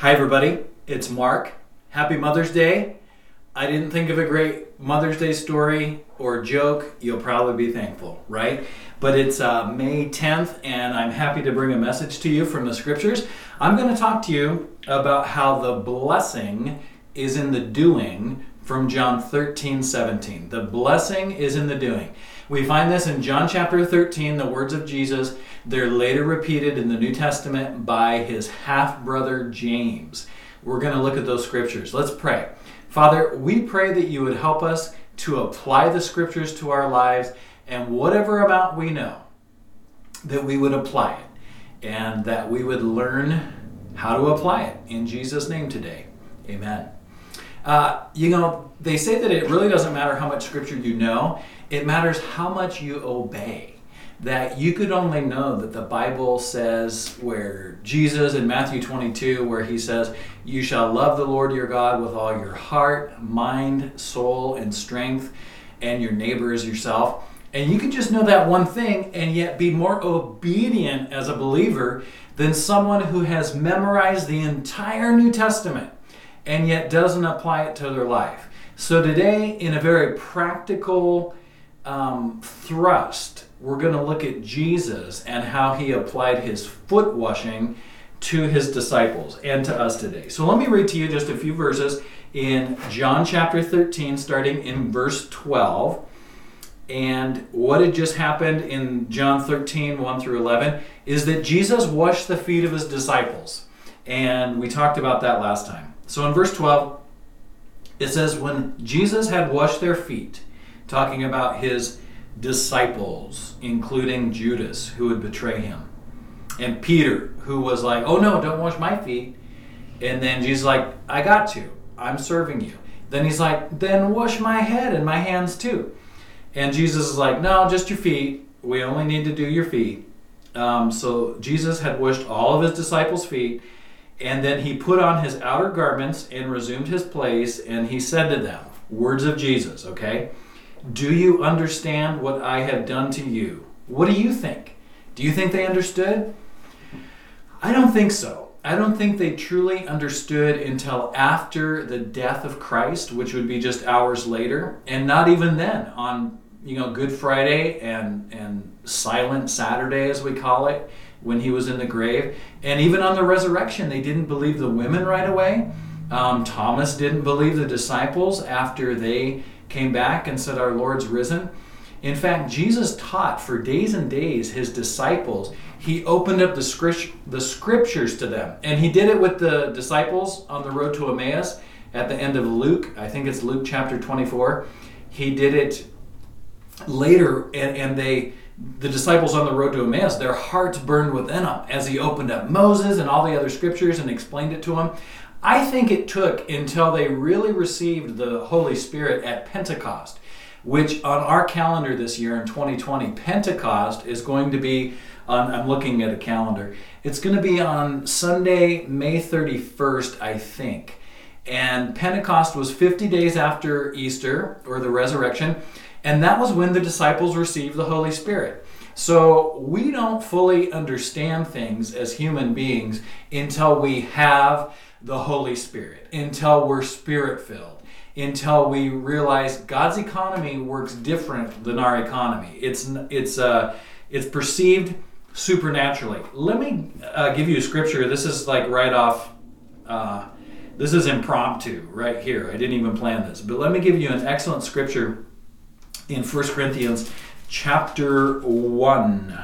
Hi, everybody. It's Mark. Happy Mother's Day. I didn't think of a great Mother's Day story or joke. You'll probably be thankful, right? But it's uh, May 10th, and I'm happy to bring a message to you from the scriptures. I'm going to talk to you about how the blessing is in the doing from John 13 17. The blessing is in the doing. We find this in John chapter 13, the words of Jesus. They're later repeated in the New Testament by his half brother James. We're going to look at those scriptures. Let's pray. Father, we pray that you would help us to apply the scriptures to our lives and whatever amount we know, that we would apply it and that we would learn how to apply it in Jesus' name today. Amen. Uh, you know, they say that it really doesn't matter how much scripture you know, it matters how much you obey. That you could only know that the Bible says, where Jesus in Matthew 22, where he says, You shall love the Lord your God with all your heart, mind, soul, and strength, and your neighbor as yourself. And you can just know that one thing and yet be more obedient as a believer than someone who has memorized the entire New Testament and yet doesn't apply it to their life. So, today, in a very practical um, thrust, we're going to look at Jesus and how he applied his foot washing to his disciples and to us today. So, let me read to you just a few verses in John chapter 13, starting in verse 12. And what had just happened in John 13, 1 through 11, is that Jesus washed the feet of his disciples. And we talked about that last time. So in verse 12, it says, When Jesus had washed their feet, talking about his disciples, including Judas, who would betray him, and Peter, who was like, Oh no, don't wash my feet. And then Jesus like, I got to. I'm serving you. Then he's like, Then wash my head and my hands too. And Jesus is like, No, just your feet. We only need to do your feet. Um, so Jesus had washed all of his disciples' feet and then he put on his outer garments and resumed his place, and he said to them, Words of Jesus, okay? Do you understand what I have done to you? What do you think? Do you think they understood? I don't think so. I don't think they truly understood until after the death of Christ, which would be just hours later, and not even then on you know Good Friday and and Silent Saturday as we call it when he was in the grave. And even on the resurrection, they didn't believe the women right away. Um, Thomas didn't believe the disciples after they came back and said, Our Lord's risen. In fact, Jesus taught for days and days his disciples. He opened up the, the scriptures to them. And he did it with the disciples on the road to Emmaus at the end of Luke. I think it's Luke chapter 24. He did it later, and, and they the disciples on the road to Emmaus, their hearts burned within them as he opened up Moses and all the other scriptures and explained it to them. I think it took until they really received the Holy Spirit at Pentecost, which on our calendar this year in 2020, Pentecost is going to be on, I'm looking at a calendar. It's going to be on Sunday, May 31st, I think. And Pentecost was 50 days after Easter or the resurrection. And that was when the disciples received the Holy Spirit. So we don't fully understand things as human beings until we have the Holy Spirit, until we're spirit filled, until we realize God's economy works different than our economy. It's it's uh, it's perceived supernaturally. Let me uh, give you a scripture. This is like right off. Uh, this is impromptu right here. I didn't even plan this, but let me give you an excellent scripture in 1 Corinthians chapter 1.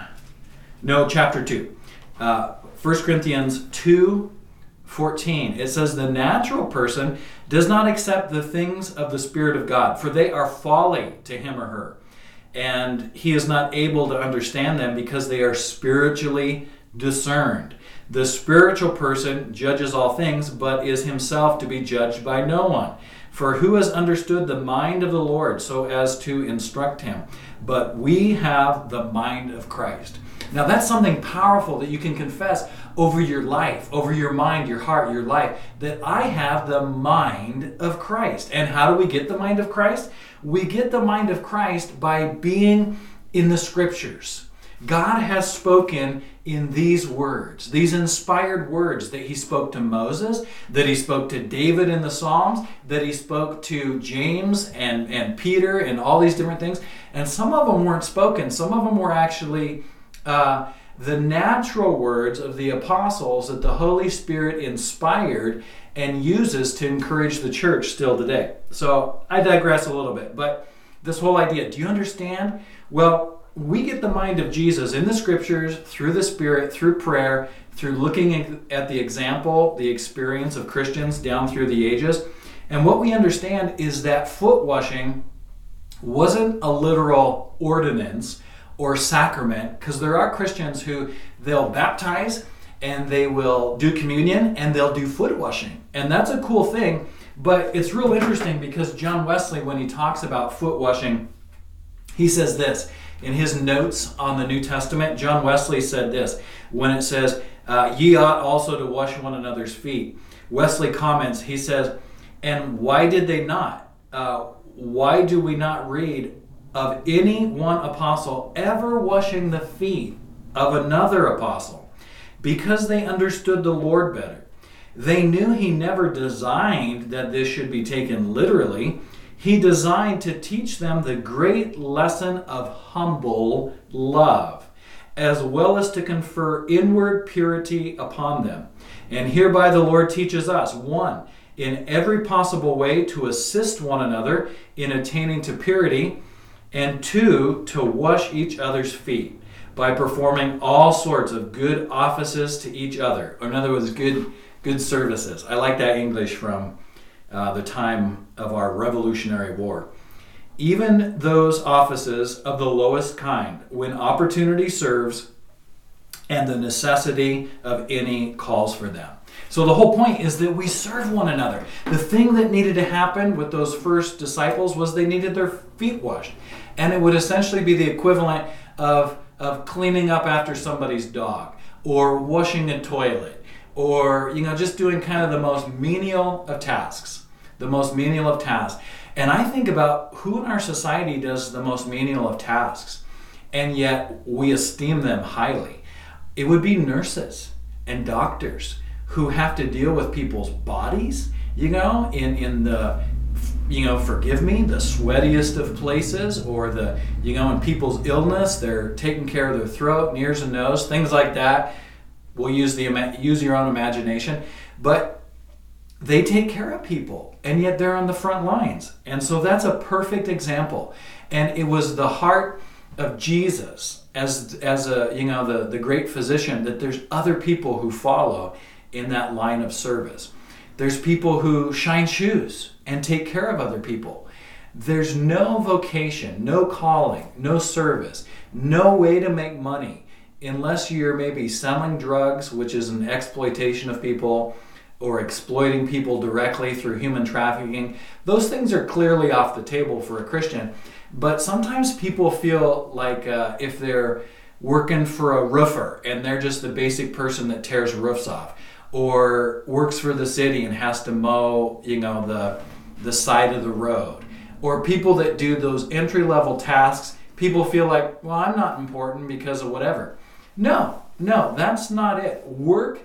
No, chapter 2. Uh, 1 Corinthians 2 14. It says, The natural person does not accept the things of the Spirit of God, for they are folly to him or her. And he is not able to understand them because they are spiritually discerned. The spiritual person judges all things, but is himself to be judged by no one. For who has understood the mind of the Lord so as to instruct him? But we have the mind of Christ. Now, that's something powerful that you can confess over your life, over your mind, your heart, your life, that I have the mind of Christ. And how do we get the mind of Christ? We get the mind of Christ by being in the scriptures God has spoken in these words, these inspired words that he spoke to Moses, that he spoke to David in the Psalms, that he spoke to James and, and Peter and all these different things. And some of them weren't spoken, some of them were actually uh, the natural words of the apostles that the Holy Spirit inspired and uses to encourage the church still today. So I digress a little bit, but this whole idea do you understand? Well, we get the mind of Jesus in the scriptures, through the Spirit, through prayer, through looking at the example, the experience of Christians down through the ages. And what we understand is that foot washing wasn't a literal ordinance or sacrament, because there are Christians who they'll baptize and they will do communion and they'll do foot washing. And that's a cool thing, but it's real interesting because John Wesley, when he talks about foot washing, he says this in his notes on the New Testament, John Wesley said this when it says, uh, Ye ought also to wash one another's feet. Wesley comments, he says, And why did they not? Uh, why do we not read of any one apostle ever washing the feet of another apostle? Because they understood the Lord better. They knew he never designed that this should be taken literally he designed to teach them the great lesson of humble love, as well as to confer inward purity upon them. And hereby the Lord teaches us one, in every possible way to assist one another in attaining to purity, and two, to wash each other's feet by performing all sorts of good offices to each other. Or in other words, good good services. I like that English from uh, the time of our Revolutionary War. Even those offices of the lowest kind, when opportunity serves and the necessity of any calls for them. So the whole point is that we serve one another. The thing that needed to happen with those first disciples was they needed their feet washed. And it would essentially be the equivalent of, of cleaning up after somebody's dog or washing a toilet or you know just doing kind of the most menial of tasks the most menial of tasks. And I think about who in our society does the most menial of tasks, and yet we esteem them highly. It would be nurses and doctors who have to deal with people's bodies, you know, in, in the you know, forgive me, the sweatiest of places, or the, you know, in people's illness, they're taking care of their throat, and ears, and nose, things like that. We'll use the use your own imagination, but they take care of people and yet they're on the front lines. And so that's a perfect example. And it was the heart of Jesus as as a you know the, the great physician that there's other people who follow in that line of service. There's people who shine shoes and take care of other people. There's no vocation, no calling, no service, no way to make money unless you're maybe selling drugs, which is an exploitation of people or exploiting people directly through human trafficking. Those things are clearly off the table for a Christian. But sometimes people feel like uh, if they're working for a roofer and they're just the basic person that tears roofs off, or works for the city and has to mow, you know, the the side of the road, or people that do those entry level tasks, people feel like, well, I'm not important because of whatever. No, no, that's not it. Work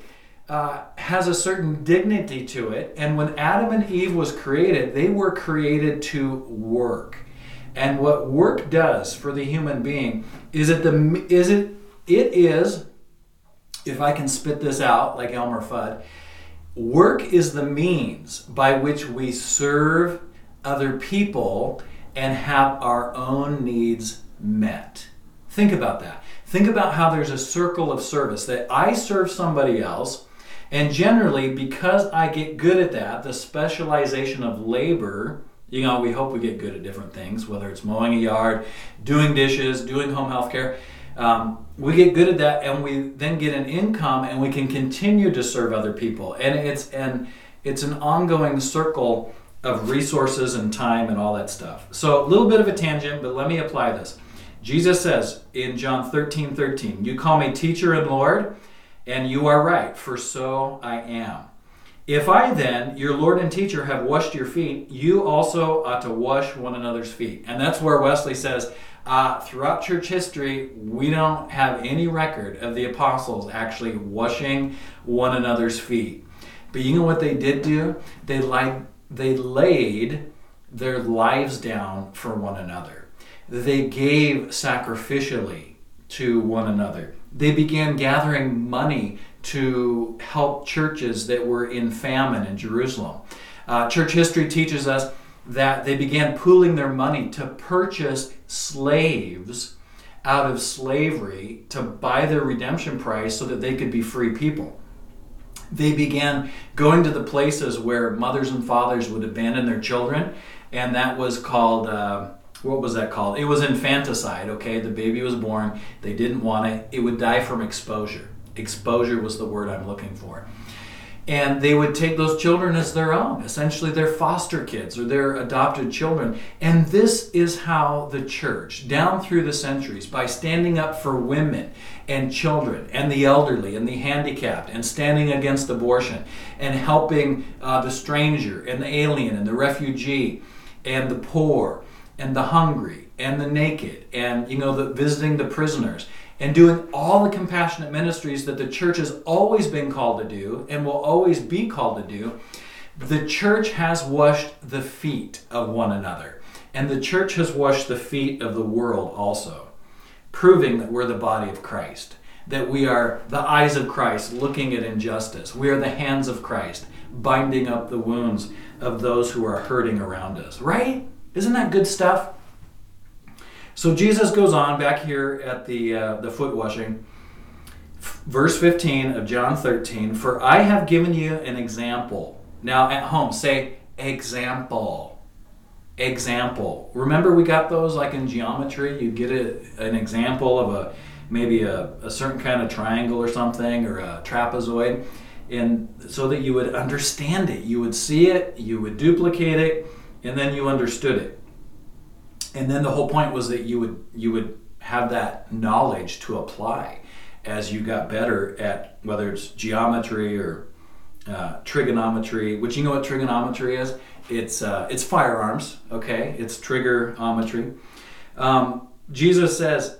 uh, has a certain dignity to it. And when Adam and Eve was created, they were created to work. And what work does for the human being is it the is it it is if I can spit this out like Elmer Fudd, work is the means by which we serve other people and have our own needs met. Think about that. Think about how there's a circle of service that I serve somebody else and generally, because I get good at that, the specialization of labor, you know, we hope we get good at different things, whether it's mowing a yard, doing dishes, doing home health care. Um, we get good at that, and we then get an income, and we can continue to serve other people. And it's and it's an ongoing circle of resources and time and all that stuff. So a little bit of a tangent, but let me apply this. Jesus says in John 13, 13, You call me teacher and Lord and you are right, for so I am. If I then, your Lord and teacher, have washed your feet, you also ought to wash one another's feet. And that's where Wesley says, uh, throughout church history, we don't have any record of the apostles actually washing one another's feet. But you know what they did do? They like they laid their lives down for one another. They gave sacrificially to one another. They began gathering money to help churches that were in famine in Jerusalem. Uh, church history teaches us that they began pooling their money to purchase slaves out of slavery to buy their redemption price so that they could be free people. They began going to the places where mothers and fathers would abandon their children, and that was called. Uh, what was that called? It was infanticide, okay? The baby was born, they didn't want it, it would die from exposure. Exposure was the word I'm looking for and they would take those children as their own, essentially their foster kids or their adopted children. And this is how the church, down through the centuries, by standing up for women and children and the elderly and the handicapped and standing against abortion and helping uh, the stranger and the alien and the refugee and the poor and the hungry and the naked and you know the visiting the prisoners and doing all the compassionate ministries that the church has always been called to do and will always be called to do, the church has washed the feet of one another. And the church has washed the feet of the world also, proving that we're the body of Christ, that we are the eyes of Christ looking at injustice. We are the hands of Christ binding up the wounds of those who are hurting around us. Right? Isn't that good stuff? So Jesus goes on back here at the uh, the foot washing. Verse 15 of John 13, for I have given you an example. Now at home, say example. Example. Remember we got those like in geometry? You get a, an example of a maybe a, a certain kind of triangle or something or a trapezoid and so that you would understand it you would see it you would duplicate it and then you understood it and then the whole point was that you would you would have that knowledge to apply as you got better at whether it's geometry or uh, trigonometry. Which you know what trigonometry is? It's uh, it's firearms. Okay, it's triggerometry. Um, Jesus says,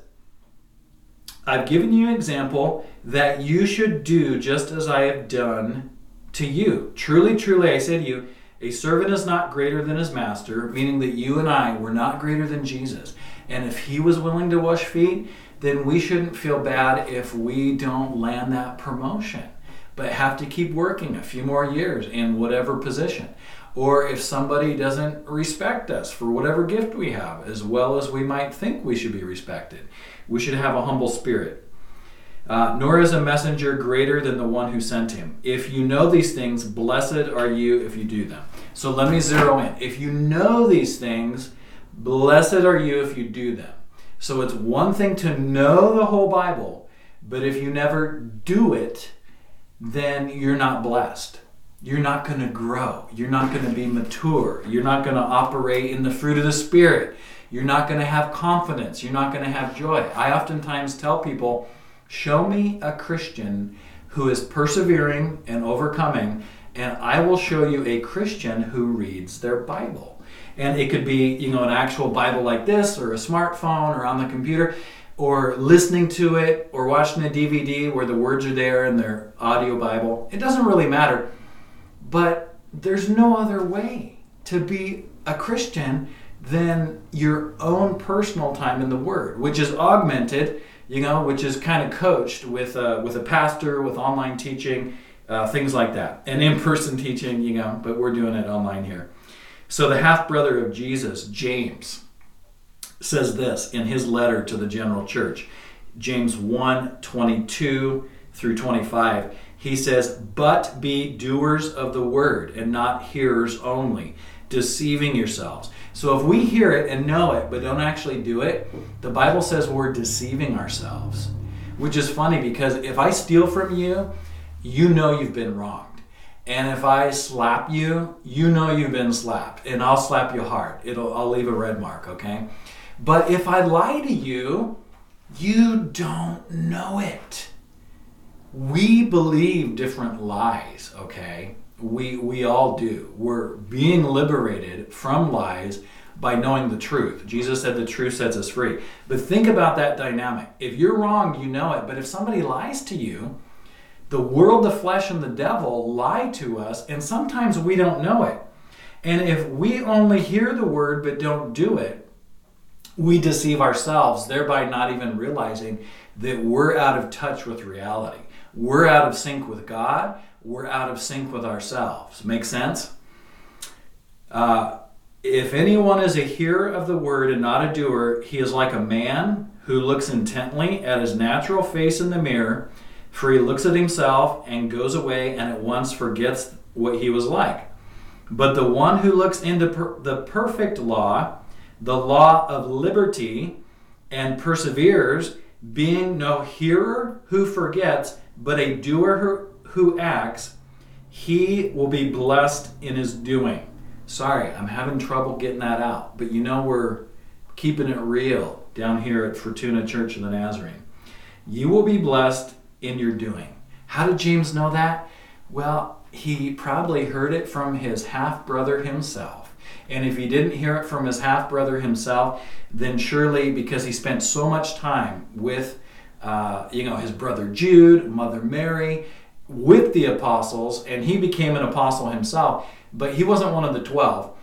"I've given you an example that you should do just as I have done to you. Truly, truly, I say to you." A servant is not greater than his master, meaning that you and I were not greater than Jesus. And if he was willing to wash feet, then we shouldn't feel bad if we don't land that promotion, but have to keep working a few more years in whatever position. Or if somebody doesn't respect us for whatever gift we have, as well as we might think we should be respected, we should have a humble spirit. Uh, nor is a messenger greater than the one who sent him. If you know these things, blessed are you if you do them. So let me zero in. If you know these things, blessed are you if you do them. So it's one thing to know the whole Bible, but if you never do it, then you're not blessed. You're not going to grow. You're not going to be mature. You're not going to operate in the fruit of the Spirit. You're not going to have confidence. You're not going to have joy. I oftentimes tell people, Show me a Christian who is persevering and overcoming, and I will show you a Christian who reads their Bible. And it could be, you know, an actual Bible like this, or a smartphone, or on the computer, or listening to it, or watching a DVD where the words are there in their audio Bible. It doesn't really matter. But there's no other way to be a Christian than your own personal time in the Word, which is augmented you know, which is kind of coached with a, with a pastor, with online teaching, uh, things like that, and in-person teaching, you know. But we're doing it online here. So the half brother of Jesus, James, says this in his letter to the general church, James 1 22 through 25. He says, But be doers of the word and not hearers only, deceiving yourselves. So if we hear it and know it but don't actually do it, the Bible says we're deceiving ourselves. Which is funny because if I steal from you, you know you've been wronged. And if I slap you, you know you've been slapped. And I'll slap you hard. It'll I'll leave a red mark, okay? But if I lie to you, you don't know it. We believe different lies, okay? We, we all do. We're being liberated from lies by knowing the truth. Jesus said the truth sets us free. But think about that dynamic. If you're wrong, you know it. But if somebody lies to you, the world, the flesh, and the devil lie to us, and sometimes we don't know it. And if we only hear the word but don't do it, we deceive ourselves, thereby not even realizing that we're out of touch with reality. We're out of sync with God. We're out of sync with ourselves. Make sense? Uh, if anyone is a hearer of the word and not a doer, he is like a man who looks intently at his natural face in the mirror, for he looks at himself and goes away and at once forgets what he was like. But the one who looks into per- the perfect law, the law of liberty, and perseveres, being no hearer who forgets, but a doer who, acts, he will be blessed in his doing. Sorry, I'm having trouble getting that out, but you know we're keeping it real down here at Fortuna Church of the Nazarene. You will be blessed in your doing. How did James know that? Well, he probably heard it from his half brother himself. And if he didn't hear it from his half brother himself, then surely because he spent so much time with, uh, you know, his brother Jude, Mother Mary, with the apostles, and he became an apostle himself, but he wasn't one of the 12.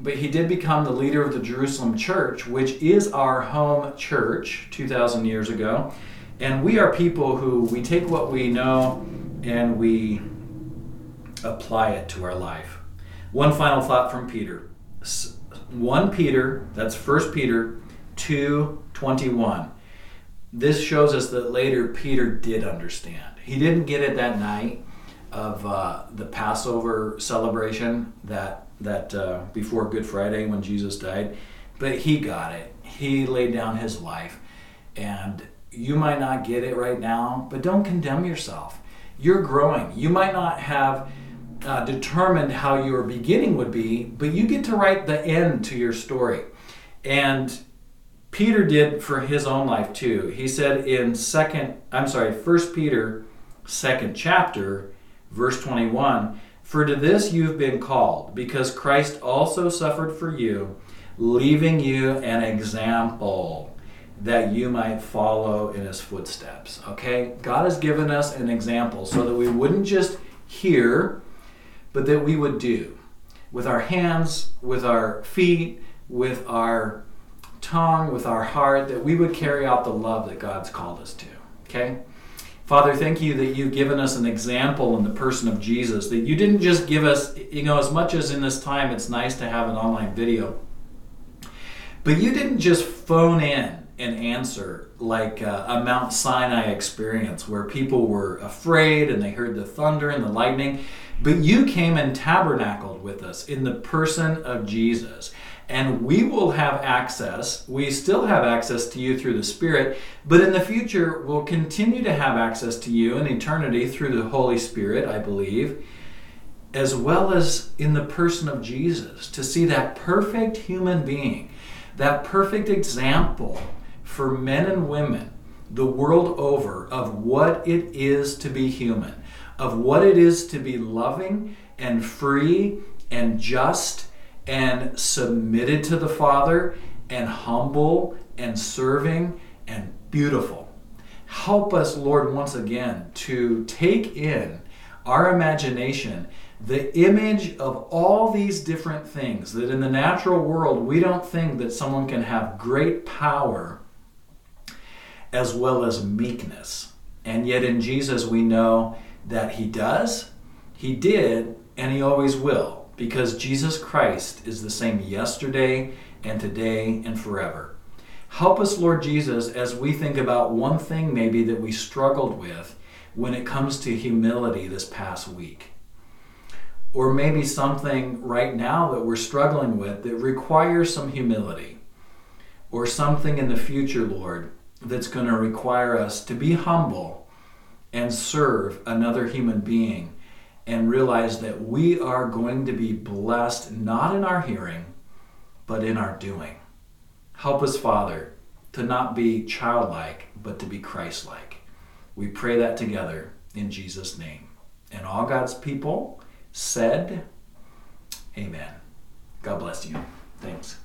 But he did become the leader of the Jerusalem church, which is our home church 2,000 years ago. And we are people who we take what we know and we apply it to our life. One final thought from Peter. 1 Peter, that's 1 Peter 2 21. This shows us that later Peter did understand. He didn't get it that night of uh, the Passover celebration that that uh, before Good Friday when Jesus died, but he got it. He laid down his life, and you might not get it right now, but don't condemn yourself. You're growing. You might not have uh, determined how your beginning would be, but you get to write the end to your story. And Peter did for his own life too. He said in second, I'm sorry, First Peter, second chapter, verse 21, "For to this you've been called, because Christ also suffered for you, leaving you an example." that you might follow in his footsteps. Okay? God has given us an example so that we wouldn't just hear but that we would do with our hands, with our feet, with our tongue, with our heart, that we would carry out the love that God's called us to. Okay? Father, thank you that you've given us an example in the person of Jesus, that you didn't just give us, you know, as much as in this time it's nice to have an online video, but you didn't just phone in an answer like uh, a Mount Sinai experience where people were afraid and they heard the thunder and the lightning. But you came and tabernacled with us in the person of Jesus. And we will have access, we still have access to you through the Spirit, but in the future, we'll continue to have access to you in eternity through the Holy Spirit, I believe, as well as in the person of Jesus, to see that perfect human being, that perfect example for men and women the world over of what it is to be human of what it is to be loving and free and just and submitted to the Father and humble and serving and beautiful. Help us, Lord, once again to take in our imagination the image of all these different things that in the natural world we don't think that someone can have great power as well as meekness. And yet in Jesus we know that he does, he did, and he always will, because Jesus Christ is the same yesterday and today and forever. Help us, Lord Jesus, as we think about one thing maybe that we struggled with when it comes to humility this past week. Or maybe something right now that we're struggling with that requires some humility. Or something in the future, Lord, that's going to require us to be humble and serve another human being and realize that we are going to be blessed not in our hearing, but in our doing. Help us, Father, to not be childlike, but to be Christlike. We pray that together in Jesus' name. And all God's people said, Amen. God bless you. Thanks.